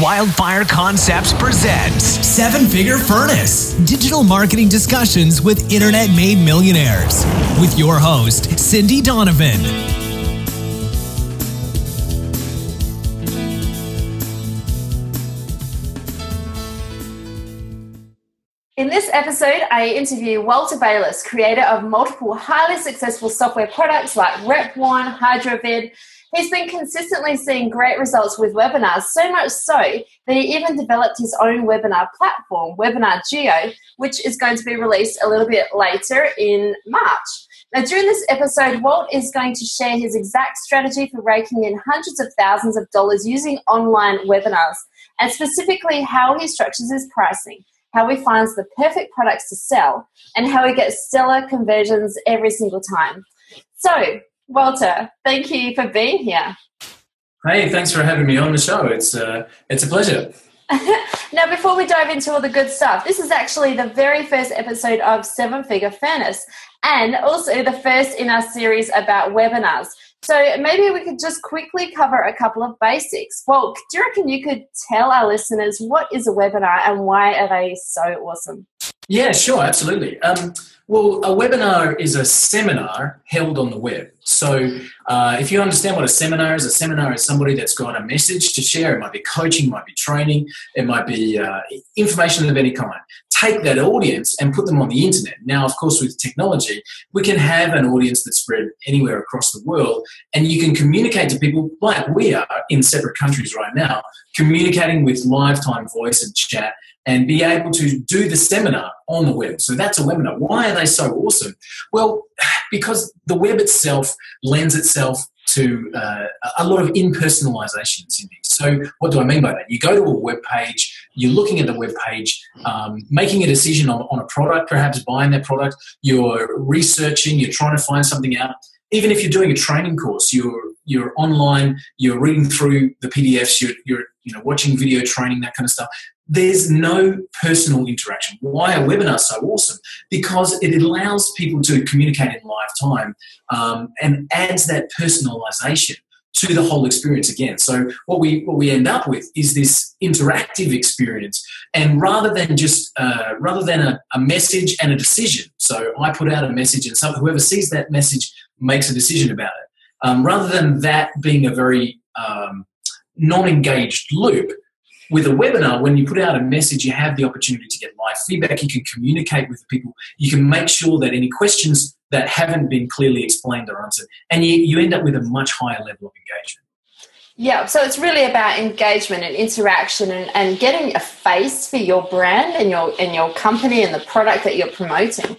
Wildfire Concepts presents Seven Figure Furnace Digital Marketing Discussions with Internet Made Millionaires. With your host, Cindy Donovan. In this episode, I interview Walter Bayliss, creator of multiple highly successful software products like RepOne, HydroVid. He's been consistently seeing great results with webinars, so much so that he even developed his own webinar platform, Webinar Geo, which is going to be released a little bit later in March. Now, during this episode, Walt is going to share his exact strategy for raking in hundreds of thousands of dollars using online webinars, and specifically how he structures his pricing how he finds the perfect products to sell, and how he gets stellar conversions every single time. So, Walter, thank you for being here. Hey, thanks for having me on the show. It's uh, it's a pleasure. now, before we dive into all the good stuff, this is actually the very first episode of Seven Figure Furnace, and also the first in our series about webinars. So maybe we could just quickly cover a couple of basics. Well, do you reckon you could tell our listeners what is a webinar and why are they so awesome? Yeah, sure, absolutely. Um, well, a webinar is a seminar held on the web. So, uh, if you understand what a seminar is, a seminar is somebody that's got a message to share. It might be coaching, might be training, it might be uh, information of any kind. Take that audience and put them on the internet. Now, of course, with technology, we can have an audience that's spread anywhere across the world, and you can communicate to people like we are in separate countries right now, communicating with live time voice and chat and be able to do the seminar on the web. So that's a webinar. Why are they so awesome? Well, because the web itself lends itself to uh, a lot of impersonalization, Cindy. So, what do I mean by that? You go to a web page, you're looking at the web page, um, making a decision on, on a product, perhaps buying that product, you're researching, you're trying to find something out. Even if you're doing a training course, you're you're online, you're reading through the PDFs, you're, you're you know watching video training, that kind of stuff there's no personal interaction. Why are webinars so awesome? Because it allows people to communicate in live time um, and adds that personalization to the whole experience again. So what we what we end up with is this interactive experience, and rather than just uh, rather than a, a, message and a decision. So I put out a message, and some, whoever sees that message makes a decision about it. Um, rather than that being a very um, non-engaged loop, with a webinar, when you put out a message, you have the opportunity to get live feedback. You can communicate with the people. You can make sure that any questions that haven't been clearly explained are answered. And you, you end up with a much higher level of engagement. Yeah, so it's really about engagement and interaction and, and getting a face for your brand and your and your company and the product that you're promoting.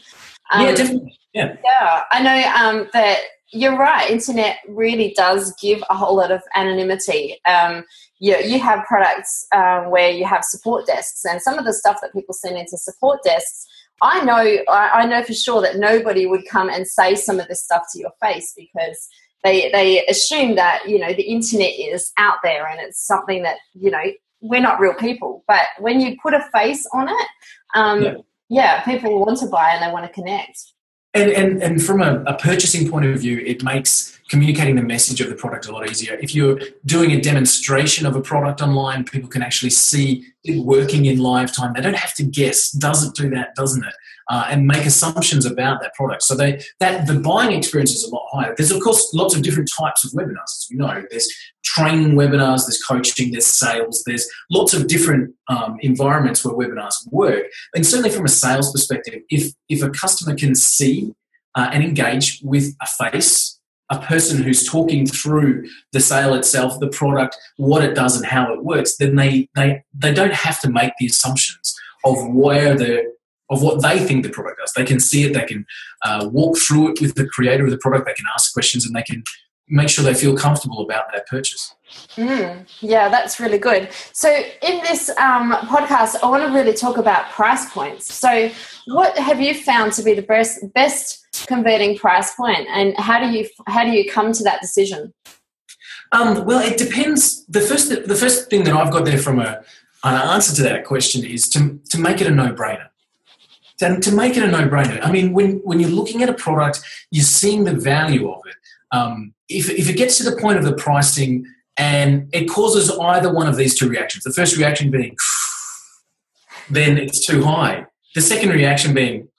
Um, yeah, definitely. Yeah. Yeah. I know um, that you're right. Internet really does give a whole lot of anonymity. Um, you, you have products um, where you have support desks, and some of the stuff that people send into support desks, I know, I, I know for sure that nobody would come and say some of this stuff to your face because they they assume that you know the internet is out there and it's something that you know we're not real people. But when you put a face on it, um, yeah. yeah, people want to buy and they want to connect. And, and, and from a, a, purchasing point of view, it makes communicating the message of the product a lot easier. If you're doing a demonstration of a product online, people can actually see it working in live time. They don't have to guess, does it do that, doesn't it? Uh, and make assumptions about that product. So they that the buying experience is a lot higher. There's of course lots of different types of webinars, as we know. There's training webinars, there's coaching, there's sales, there's lots of different um, environments where webinars work. And certainly from a sales perspective, if if a customer can see uh, and engage with a face a person who's talking through the sale itself, the product, what it does and how it works, then they they they don't have to make the assumptions of where the of what they think the product does. They can see it, they can uh, walk through it with the creator of the product, they can ask questions, and they can make sure they feel comfortable about that purchase. Mm, yeah, that's really good. So, in this um, podcast, I want to really talk about price points. So, what have you found to be the best best converting price point, and how do you how do you come to that decision? Um, well, it depends. The first the first thing that I've got there from a an answer to that question is to to make it a no brainer. To, to make it a no brainer. I mean, when when you're looking at a product, you're seeing the value of it. Um, if if it gets to the point of the pricing and it causes either one of these two reactions. The first reaction being, then it's too high. The second reaction being,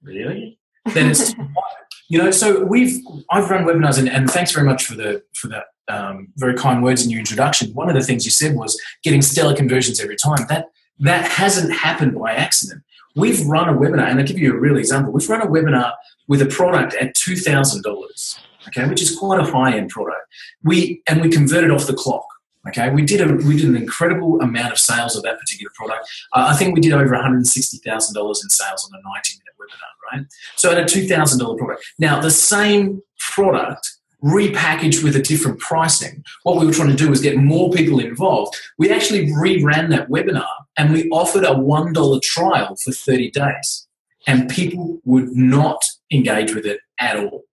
really? Then it's too high. You know, so we've I've run webinars, and, and thanks very much for the for that um, very kind words in your introduction. One of the things you said was getting stellar conversions every time. That that hasn't happened by accident. We've run a webinar, and I'll give you a real example. We've run a webinar with a product at two thousand dollars, okay, which is quite a high end product. We and we converted off the clock. Okay, we did a we did an incredible amount of sales of that particular product. Uh, I think we did over one hundred sixty thousand dollars in sales on a ninety minute webinar, right? So at a two thousand dollar product. Now the same product repackaged with a different pricing. What we were trying to do was get more people involved. We actually reran that webinar and we offered a $1 trial for 30 days. And people would not engage with it at all.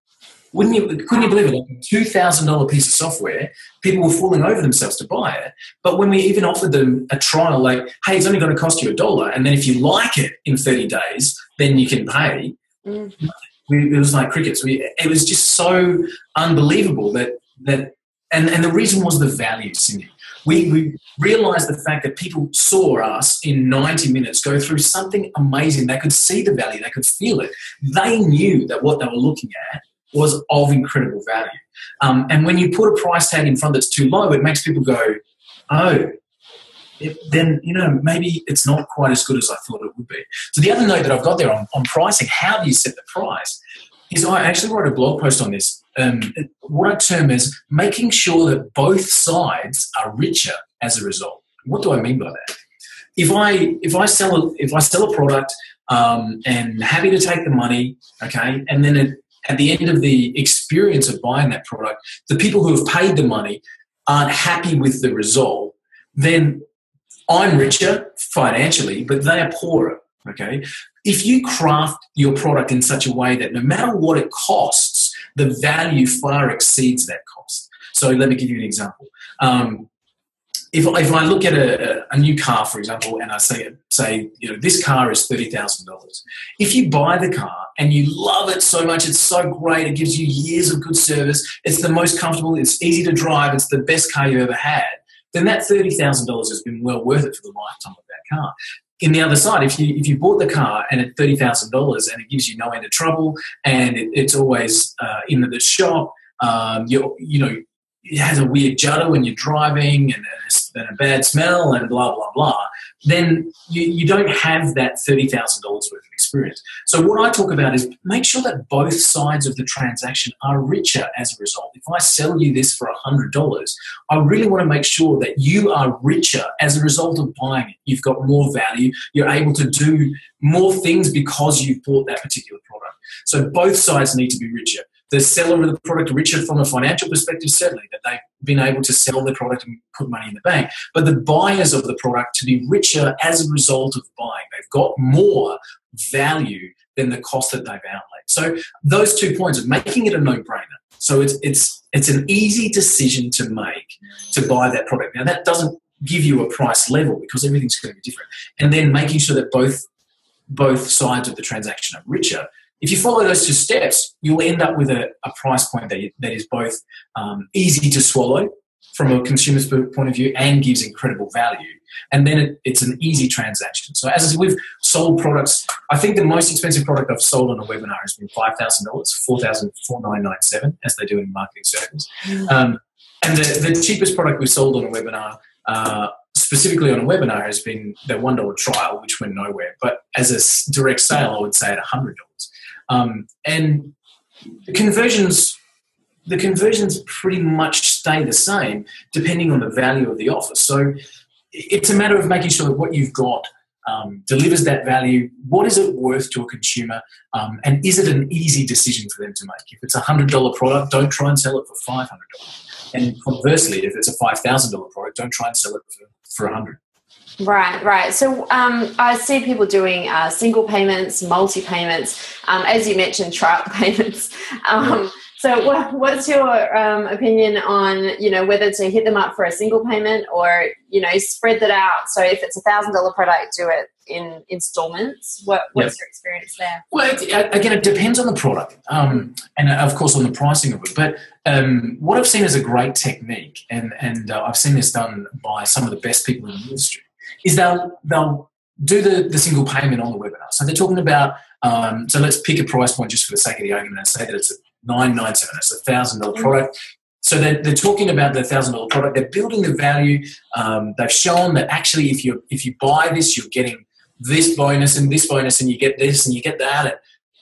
Wouldn't you, couldn't you believe it? Like a $2,000 piece of software, people were falling over themselves to buy it. But when we even offered them a trial, like, hey, it's only going to cost you a dollar. And then if you like it in 30 days, then you can pay. Mm we, it was like crickets. We, it was just so unbelievable that that, and, and the reason was the value, Cindy. We, we realized the fact that people saw us in 90 minutes go through something amazing. They could see the value, they could feel it. They knew that what they were looking at was of incredible value. Um, and when you put a price tag in front that's too low, it makes people go, oh, it, then you know maybe it's not quite as good as I thought it would be. So the other note that I've got there on, on pricing, how do you set the price? Is I actually wrote a blog post on this. Um, what I term is making sure that both sides are richer as a result. What do I mean by that? If I if I sell a, if I sell a product um, and happy to take the money, okay, and then it, at the end of the experience of buying that product, the people who have paid the money aren't happy with the result, then I'm richer financially, but they are poorer. Okay. If you craft your product in such a way that no matter what it costs, the value far exceeds that cost. So let me give you an example. Um, if, if I look at a, a, new car, for example, and I say, say, you know, this car is $30,000. If you buy the car and you love it so much, it's so great, it gives you years of good service, it's the most comfortable, it's easy to drive, it's the best car you ever had, then that $30,000 has been well worth it for the lifetime of that car. In the other side, if you if you bought the car and at thirty thousand dollars and it gives you no end of trouble and it, it's always uh, in the shop, um, you you know it has a weird judder when you're driving and, and, a bad smell and blah blah blah then you, you don't have that $30,000 worth of experience. So, what I talk about is make sure that both sides of the transaction are richer as a result. If I sell you this for $100, I really want to make sure that you are richer as a result of buying it. You've got more value, you're able to do more things because you've bought that particular product. So, both sides need to be richer the seller of the product richer from a financial perspective, certainly, that they've been able to sell the product and put money in the bank, but the buyers of the product to be richer as a result of buying. They've got more value than the cost that they've outlaid. So those two points of making it a no-brainer. So it's it's it's an easy decision to make to buy that product. Now that doesn't give you a price level because everything's going to be different. And then making sure that both both sides of the transaction are richer if you follow those two steps, you'll end up with a, a price point that, that is both um, easy to swallow from a consumer's point of view and gives incredible value. And then it, it's an easy transaction. So as I said, we've sold products. I think the most expensive product I've sold on a webinar has been five thousand dollars, four thousand four nine nine seven, as they do in marketing circles. Mm. Um, and the, the cheapest product we sold on a webinar, uh, specifically on a webinar, has been the one dollar trial, which went nowhere. But as a direct sale, I would say at hundred dollars. Um, and the conversions, the conversions pretty much stay the same depending on the value of the offer. So it's a matter of making sure that what you've got um, delivers that value. What is it worth to a consumer? Um, and is it an easy decision for them to make? If it's a $100 product, don't try and sell it for $500. And conversely, if it's a $5,000 product, don't try and sell it for, for 100 Right, right. So um, I see people doing uh, single payments, multi payments, um, as you mentioned, trial payments. Um, So, what, what's your um, opinion on you know whether to hit them up for a single payment or you know spread that out? So, if it's a thousand dollar product, do it in installments. What, what's yep. your experience there? Well, it, again, it depends on the product, um, and uh, of course on the pricing of it. But um, what I've seen as a great technique, and and uh, I've seen this done by some of the best people in the industry, is they'll they'll do the, the single payment on the webinar. So they're talking about, um, so let's pick a price point just for the sake of the argument and say that it's a 997, it's a thousand dollar product. So they're, they're talking about the thousand dollar product. They're building the value. Um, they've shown that actually, if you if you buy this, you're getting this bonus and this bonus, and you get this and you get that. And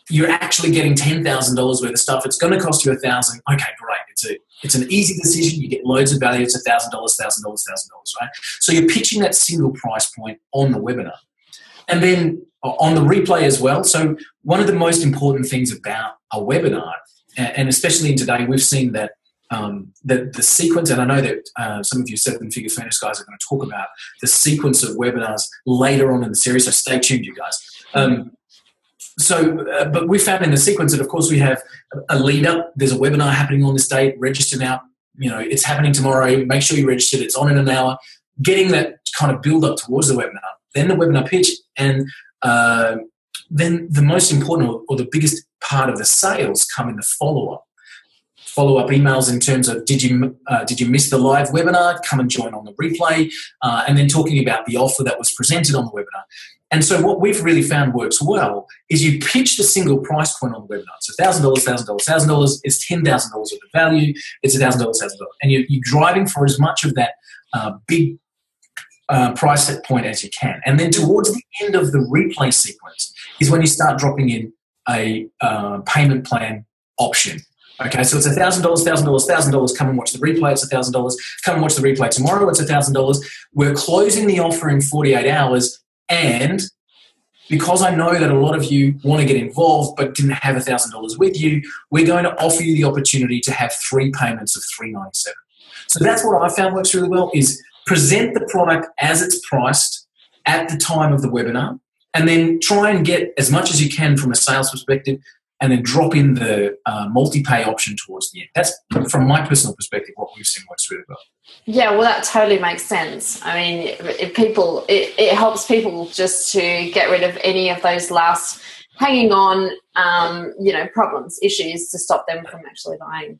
you're actually getting ten thousand dollars worth of stuff. It's going to cost you a thousand. Okay, great. It's a it's an easy decision. You get loads of value. It's a thousand dollars, thousand dollars, thousand dollars, right? So you're pitching that single price point on the webinar, and then on the replay as well. So one of the most important things about a webinar and especially in today, we've seen that um, the, the sequence, and I know that uh, some of you seven figure furnace guys are going to talk about the sequence of webinars later on in the series, so stay tuned, you guys. Um, so, uh, but we found in the sequence that, of course, we have a leader. There's a webinar happening on this date. Register now. You know, it's happening tomorrow. Make sure you register. It's on in an hour. Getting that kind of build up towards the webinar, then the webinar pitch, and uh, then the most important or, or the biggest part of the sales come in the follow up. Follow up emails in terms of did you uh, did you miss the live webinar? Come and join on the replay, uh, and then talking about the offer that was presented on the webinar. And so what we've really found works well is you pitch the single price point on the webinar. So thousand dollars, thousand dollars, thousand dollars is ten thousand dollars of the value. It's a thousand dollars, thousand dollars, and you're, you're, driving for as much of that uh, big uh, price set point as you can. And then towards the end of the replay sequence is when you start dropping in a uh, payment plan option. Okay, so it's a thousand dollars, thousand dollars, thousand dollars. Come and watch the replay. It's a thousand dollars. Come and watch the replay tomorrow. It's a thousand dollars. We're closing the offer in forty-eight hours, and because I know that a lot of you want to get involved but didn't have a thousand dollars with you, we're going to offer you the opportunity to have three payments of three ninety-seven. So that's what I found works really well. Is present the product as it's priced at the time of the webinar and then try and get as much as you can from a sales perspective and then drop in the uh, multi-pay option towards the end. That's from my personal perspective what we've seen works really well. Yeah, well, that totally makes sense. I mean, if people, it, it helps people just to get rid of any of those last hanging on, um, you know, problems, issues to stop them from actually buying.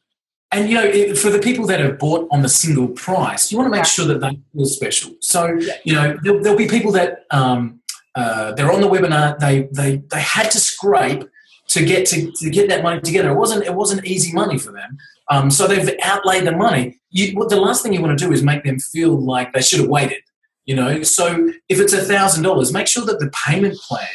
And you know, for the people that have bought on the single price, you want to make sure that they feel special. So, you know, there'll, there'll be people that um, uh, they're on the webinar. They they they had to scrape to get to, to get that money together. It wasn't it wasn't easy money for them. Um, so they've outlaid the money. You, what the last thing you want to do is make them feel like they should have waited. You know, so if it's a thousand dollars, make sure that the payment plan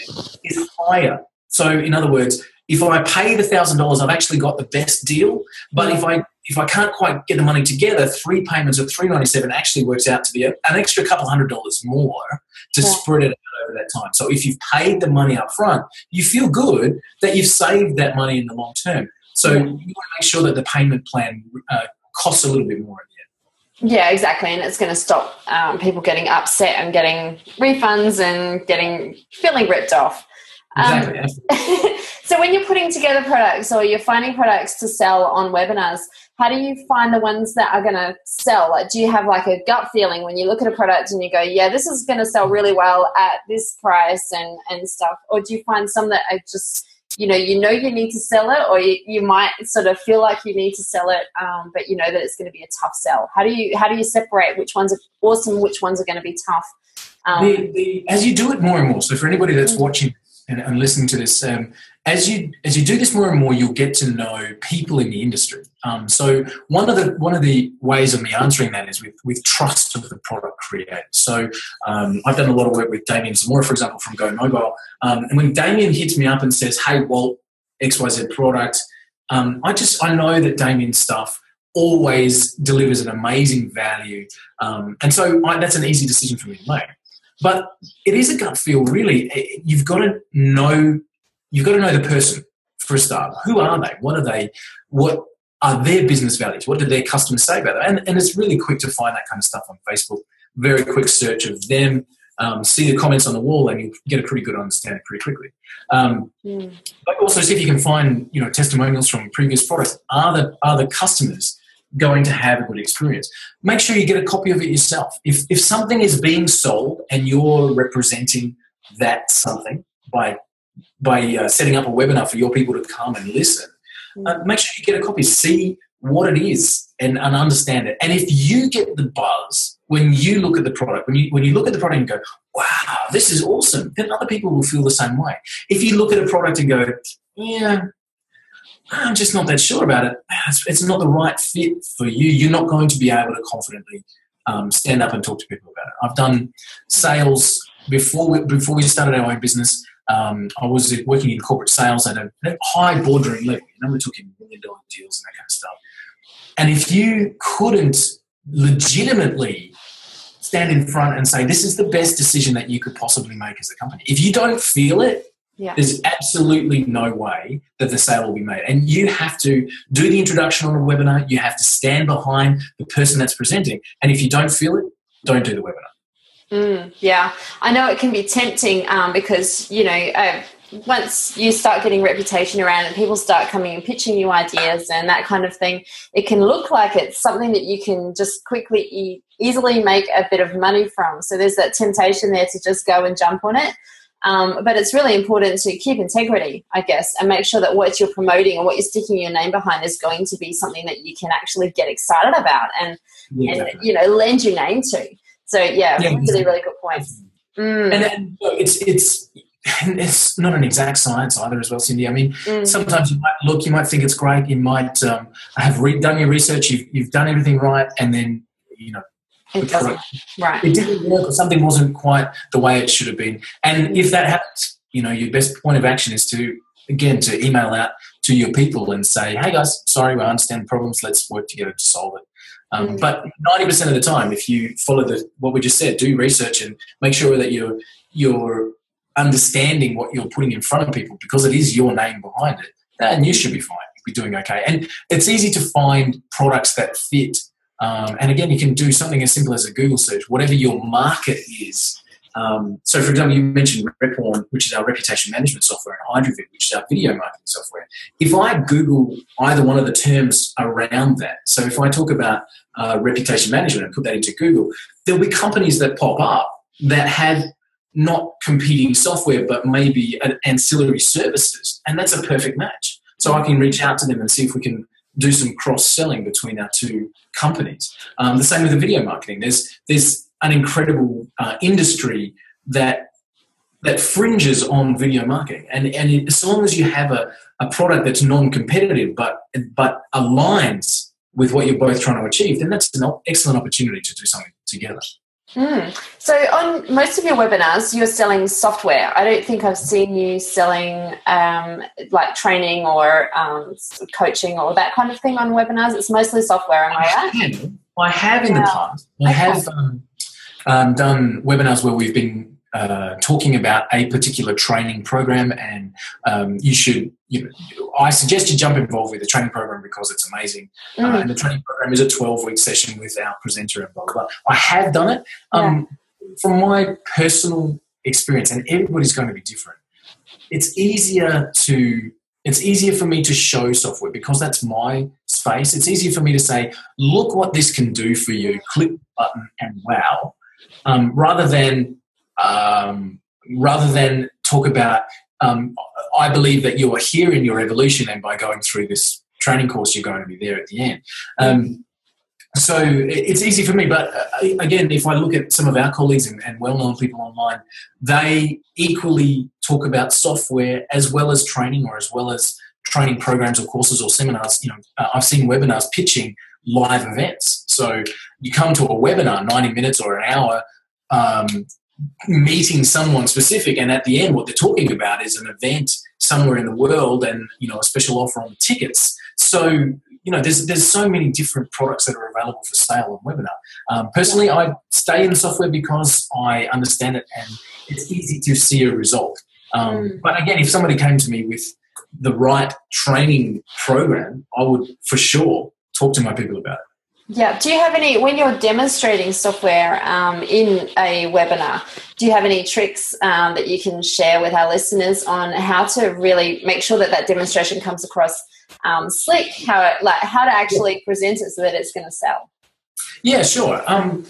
is higher. So in other words, if I pay the thousand dollars, I've actually got the best deal. But if I if I can't quite get the money together, three payments of three ninety seven actually works out to be an extra couple hundred dollars more to yeah. spread it out over that time. So if you've paid the money up front, you feel good that you've saved that money in the long term. So yeah. you want to make sure that the payment plan uh, costs a little bit more yeah, exactly, and it's going to stop um, people getting upset and getting refunds and getting feeling ripped off. Um, exactly. so when you're putting together products or you're finding products to sell on webinars, how do you find the ones that are going to sell? Like, do you have like a gut feeling when you look at a product and you go, yeah, this is going to sell really well at this price and, and stuff? Or do you find some that are just, you know, you know you need to sell it or you, you might sort of feel like you need to sell it, um, but you know that it's going to be a tough sell. How do you, how do you separate which ones are awesome, which ones are going to be tough? Um, the, the, as you do it more and more, so for anybody that's mm-hmm. watching and, and listening to this, um, as you as you do this more and more, you'll get to know people in the industry. Um, so one of the one of the ways of me answering that is with with trust of the product creator. So um, I've done a lot of work with Damien Zamora, for example, from Go Mobile, um, and when Damien hits me up and says, "Hey, Walt, XYZ product," um, I just I know that Damien's stuff always delivers an amazing value, um, and so I, that's an easy decision for me to make. But it is a gut feel, really. You've got to know, you've got to know the person for a start. Who are they? What are they? What are their business values? What do their customers say about them? And, and it's really quick to find that kind of stuff on Facebook. Very quick search of them. um, see the comments on the wall, and you get a pretty good understanding pretty quickly. Um, Mm. but also see if you can find you know testimonials from previous products. Are the are the customers going to have a good experience? Make sure you get a copy of it yourself. If if something is being sold and you're representing that something by by uh, setting up a webinar for your people to come and listen, uh, make sure you get a copy. See what it is and, and understand it. And if you get the buzz when you look at the product, when you when you look at the product and go, "Wow, this is awesome," then other people will feel the same way. If you look at a product and go, "Yeah." I'm just not that sure about it. It's, not the right fit for you. You're not going to be able to confidently um, stand up and talk to people about it. I've done sales before we, before we started our own business. Um, I was working in corporate sales at a, at a high boardroom level. You know, we're talking million dollar deals and that kind of stuff. And if you couldn't legitimately stand in front and say, this is the best decision that you could possibly make as a company, if you don't feel it, Yeah. there's absolutely no way that the sale will be made. And you have to do the introduction on a webinar, you have to stand behind the person that's presenting. And if you don't feel it, don't do the webinar. Mm, yeah, I know it can be tempting um, because you know uh, once you start getting reputation around and people start coming and pitching you ideas and that kind of thing, it can look like it's something that you can just quickly e- easily make a bit of money from. So there's that temptation there to just go and jump on it. Um, but it's really important to keep integrity, I guess, and make sure that what you're promoting and what you're sticking your name behind is going to be something that you can actually get excited about and, Yeah, and you know lend your name to. So yeah, Yeah, really, really good point. Mm, And then, look, it's it's it's not an exact science either, as well, Cindy. I mean, mm, sometimes you might look, you might think it's great, you might um, have re- done your research, you've, you've done everything right, and then you know it doesn't. Right. it didn't work or something wasn't quite the way it should have been. And if that happens, you know, your best point of action is to again to email out to your people and say, "Hey guys, sorry, we understand the problems. Let's work together to solve it." Um, Mm. But ninety percent of the time, if you follow the what we just said, do research and make sure that you're you're understanding what you're putting in front of people because it is your name behind it, then you should be fine. You'll be doing okay. And it's easy to find products that fit. Um, and again, you can do something as simple as a Google search, whatever your market is. Um, so, for example, you mentioned Reporn, which is our reputation management software, and HydroVid, which is our video marketing software. If I Google either one of the terms around that, so if I talk about uh, reputation management and put that into Google, there'll be companies that pop up that have not competing software, but maybe an ancillary services, and that's a perfect match. So I can reach out to them and see if we can do some cross selling between our two companies. Um, the same with the video marketing. There's there's an incredible uh, industry that that fringes on video marketing, and and it, as long as you have a, a product that's non-competitive but but aligns with what you're both trying to achieve, then that's an excellent opportunity to do something together. Mm. So, on most of your webinars, you're selling software. I don't think I've seen you selling um, like training or um, coaching or that kind of thing on webinars. It's mostly software, am I right? have, I have in the past. I Okay. have um, um, done webinars where we've been uh, talking about a particular training program, and um, you should. You know, I suggest you jump involved with the training program because it's amazing. Uh, Mm. and the training program is a 12 week session with our presenter and blah blah. blah. I have done it. Um, From my personal experience, and everybody's going to be different. It's easier to it's easier for me to show software because that's my space. It's easier for me to say, look what this can do for you, click the button and wow, um, rather than um, rather than talk about. Um, I believe that you are here in your evolution, and by going through this training course, you're going to be there at the end. Um, so it's easy for me, but uh, again, if I look at some of our colleagues and, and well-known people online, they equally talk about software as well as training, or as well as training programs or courses or seminars. You know, uh, I've seen webinars pitching live events. So you come to a webinar, ninety minutes or an hour, um, meeting someone specific, and at the end, what they're talking about is an event somewhere in the world, and you know, a special offer on tickets. So you know, there's there's so many different products that are available for sale on webinar. Um, personally, I stay in software because I understand it and it's easy to see a result. Um, Mm. But again, if somebody came to me with the right training program, I would for sure talk to my people about it. Yeah. Do you have any, when you're demonstrating software um, in a webinar, do you have any tricks um, that you can share with our listeners on how to really make sure that that demonstration comes across um, slick, how, it, like, how to actually present it so that it's going to sell? Yeah, sure. Um,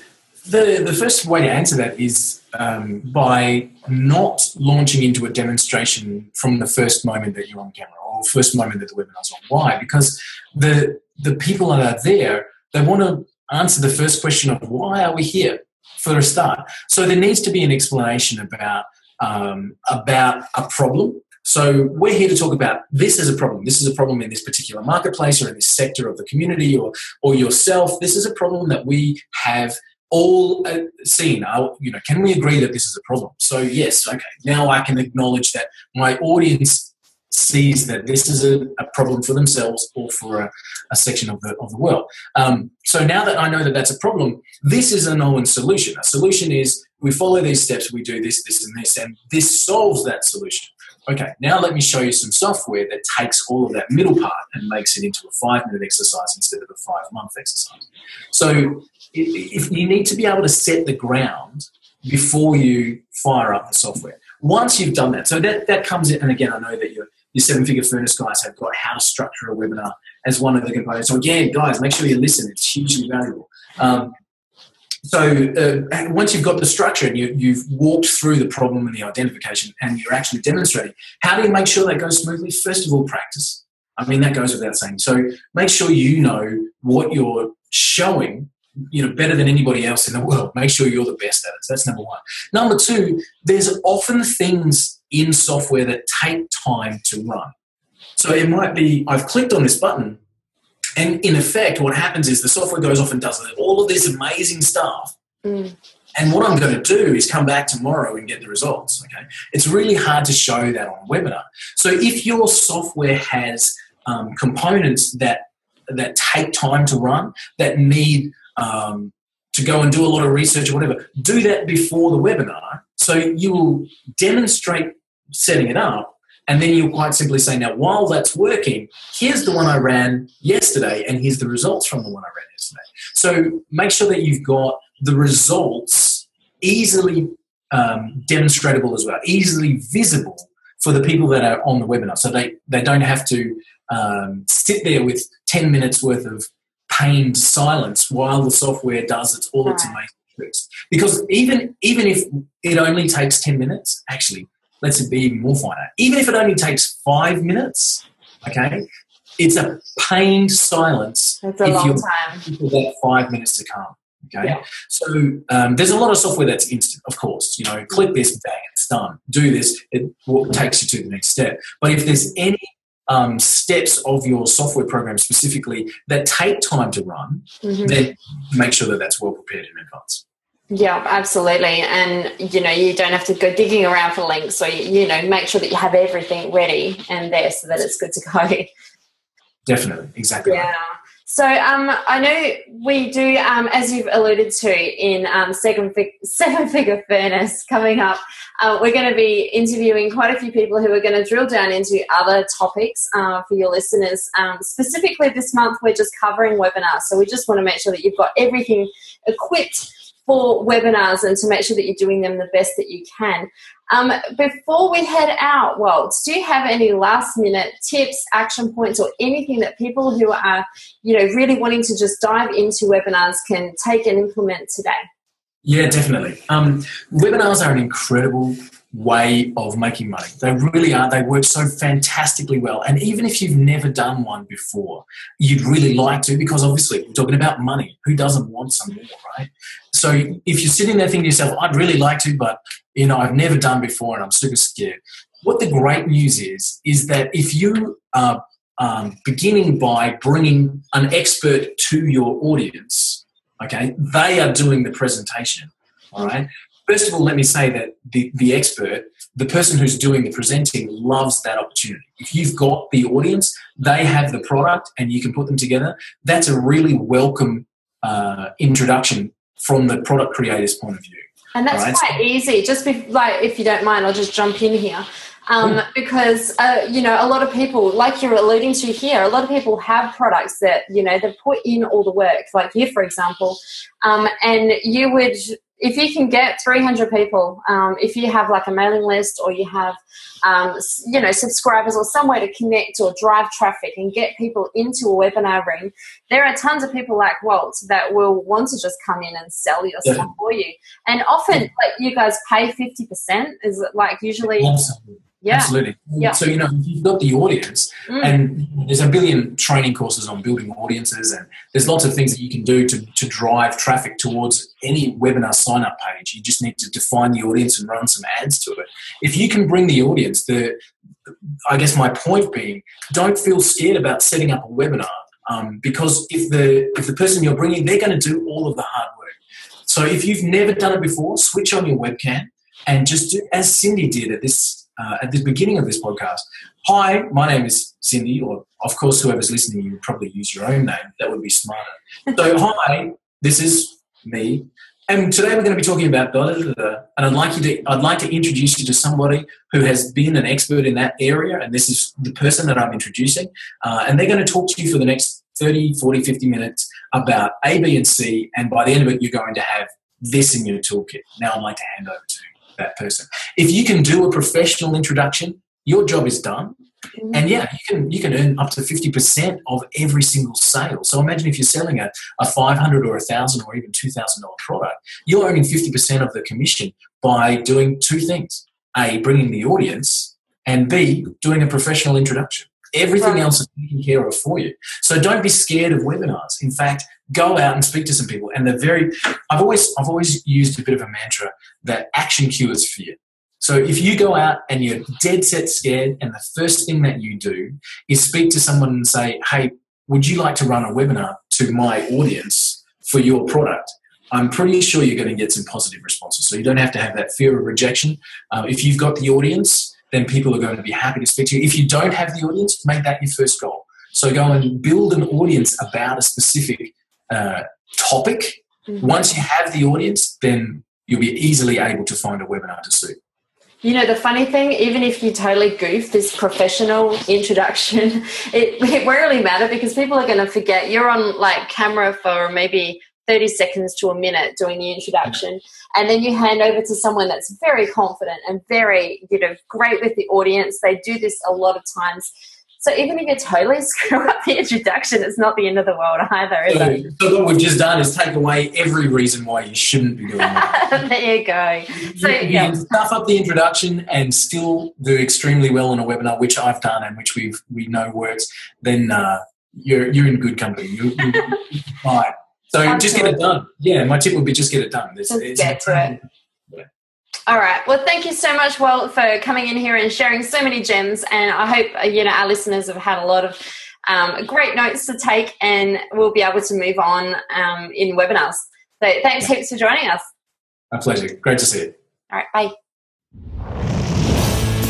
the, the first way to answer that is um, by not launching into a demonstration from the first moment that you're on camera or first moment that the webinar's on. Why? Because the the people that are there, they want to answer the first question of why are we here for a start. So there needs to be an explanation about um, about a problem. So we're here to talk about this is a problem. This is a problem in this particular marketplace or in this sector of the community or or yourself. This is a problem that we have all uh, seen. You know, can we agree that this is a problem? So yes, okay. Now I can acknowledge that my audience sees that this is a, a problem for themselves or for a, a, section of the of the world. Um, so now that I know that that's a problem, this is a known solution. A solution is we follow these steps, we do this, this, and this, and this solves that solution. Okay, now let me show you some software that takes all of that middle part and makes it into a five minute exercise instead of a five month exercise. So if you need to be able to set the ground before you fire up the software. Once you've done that, so that, that comes in, and again, I know that your, your seven figure furnace guys have got how to structure a webinar as one of the components. So, again, guys, make sure you listen, it's hugely valuable. Um, so, uh, once you've got the structure and you, you've walked through the problem and the identification and you're actually demonstrating, how do you make sure that goes smoothly? First of all, practice. I mean, that goes without saying. So, make sure you know what you're showing you know better than anybody else in the world. Make sure you're the best at it. So that's number one. Number two there's often things in software that take time to run. So it might be i've clicked on this button and in effect what happens is the software goes off and does all of this amazing stuff. Mm. and what i'm going to do is come back tomorrow and get the results okay? It's really hard to show that on a webinar. So if your software has um, components that that take time to run that need um, to go and do a lot of research or whatever, do that before the webinar. So you will demonstrate setting it up, and then you'll quite simply say, now, while that's working, here's the one I ran yesterday, and here's the results from the one I ran yesterday. So make sure that you've got the results easily um, demonstratable as well, easily visible for the people that are on the webinar. So they, they don't have to um, sit there with 10 minutes worth of pained silence while the software does its all its amazing tricks. Because even even if it only takes ten minutes, actually, let's be even more finite. Even if it only takes five minutes, okay, it's a pained silence. It's a long time. For that five minutes to come. Okay, yeah. so um, there's a lot of software that's instant, of course. You know, click this, bang, it's done. Do this, it takes you to the next step. But if there's any um, steps of your software program specifically that take time to run, mm-hmm. then make sure that that's well prepared in advance. Yeah, absolutely. And you know, you don't have to go digging around for links. So you, you know, make sure that you have everything ready and there so that it's good to go. Definitely, exactly. Yeah. Right. So um, I know we do, um, as you've alluded to, in um, seven, fig- seven figure furnace coming up. Uh, we're going to be interviewing quite a few people who are going to drill down into other topics uh, for your listeners. Um, specifically, this month we're just covering webinars, so we just want to make sure that you've got everything equipped for webinars and to make sure that you're doing them the best that you can. Um, before we head out, Walt, do you have any last minute tips, action points, or anything that people who are, you know, really wanting to just dive into webinars can take and implement today? Yeah, definitely. Um, webinars are an incredible way of making money. They really are. They work so fantastically well. And even if you've never done one before, you'd really like to because obviously we're talking about money. Who doesn't want some more, right? So if you're sitting there thinking to yourself, I'd really like to, but you know, I've never done before and I'm super scared. What the great news is, is that if you are um, beginning by bringing an expert to your audience, okay, they are doing the presentation, all right? First of all, let me say that the, the expert, the person who's doing the presenting, loves that opportunity. If you've got the audience, they have the product, and you can put them together, that's a really welcome uh, introduction from the product creator's point of view. And that's right? quite easy. Just be, like, if you don't mind, I'll just jump in here. um, because uh, you know a lot of people, like you're alluding to here, a lot of people have products that you know they've put in all the work, like you, for example, um, and you would if you can get 300 people, um, if you have like a mailing list or you have, um, you know, subscribers or some way to connect or drive traffic and get people into a webinar ring, there are tons of people like Walt that will want to just come in and sell your yeah. stuff for you. And often, like you guys pay 50%. Is it like usually? Yeah. Absolutely. Yeah. So, you know, you've got the audience, mm. and there's a billion training courses on building audiences, and there's lots of things that you can do to, to drive traffic towards any webinar sign up page. You just need to define the audience and run some ads to it. If you can bring the audience, the I guess my point being, don't feel scared about setting up a webinar um, because if the if the person you're bringing, they're going to do all of the hard work. So if you've never done it before, switch on your webcam and just do as Cindy did at this uh, at the beginning of this podcast. Hi, my name is Cindy, or of course, whoever's listening, you would probably use your own name. That would be smarter. So, hi, this is me, and today we're going to be talking about da, da, da, and I'd like you to I'd like to introduce you to somebody who has been an expert in that area, and this is the person that I'm introducing, uh, and they're going to talk to you for the next 30, 40, 50 minutes about A, B, and C, and by the end of it, you're going to have this in your toolkit. Now I'd like to hand over to that person. If you can do a professional introduction, your job is done. Mm-hmm. And yeah, you can you can earn up to fifty percent of every single sale. So imagine if you're selling a, a five hundred or a thousand or even two thousand dollar product, you're earning fifty percent of the commission by doing two things: a, bringing the audience, and b, doing a professional introduction. Everything right. else is taken care of for you. So don't be scared of webinars. In fact, go out and speak to some people. And the very, I've always, I've always used a bit of a mantra that action cures fear. So if you go out and you're dead set scared, and the first thing that you do is speak to someone and say, "Hey, would you like to run a webinar to my audience for your product?" I'm pretty sure you're going to get some positive responses. So you don't have to have that fear of rejection. Uh, if you've got the audience, then people are going to be happy to speak to you. If you don't have the audience, make that your first goal. So go and build an audience about a specific uh, topic. Mm-hmm. Once you have the audience, then you'll be easily able to find a webinar to suit. You know, the funny thing, even if you totally goof this professional introduction, it, it won't really matter because people are going to forget. You're on like camera for maybe 30 seconds to a minute doing the introduction. And then you hand over to someone that's very confident and very, you know, great with the audience. They do this a lot of times. So even if you totally screw up the introduction, it's not the end of the world either, is so, it? So what we've just done is take away every reason why you shouldn't be doing that. there you go. So you, you yeah. can stuff up the introduction and still do extremely well on a webinar, which I've done and which we've we know works. Then uh, you're you're in good company. You, you, you're fine. So Absolutely. just get it done. Yeah, my tip would be just get it done. It's, just it's get to it. All right. Well, thank you so much, Walt, for coming in here and sharing so many gems. And I hope uh, you know our listeners have had a lot of um, great notes to take, and we'll be able to move on um, in webinars. So, thanks heaps for joining us. My pleasure. Great to see you. All right. Bye.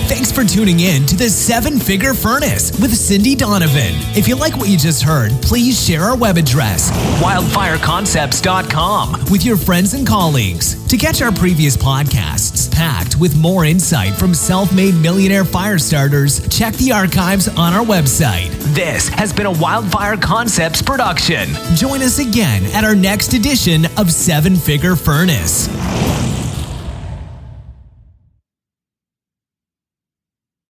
Thanks for tuning in to the Seven Figure Furnace with Cindy Donovan. If you like what you just heard, please share our web address, wildfireconcepts.com, with your friends and colleagues. To catch our previous podcasts packed with more insight from self made millionaire fire starters, check the archives on our website. This has been a Wildfire Concepts production. Join us again at our next edition of Seven Figure Furnace.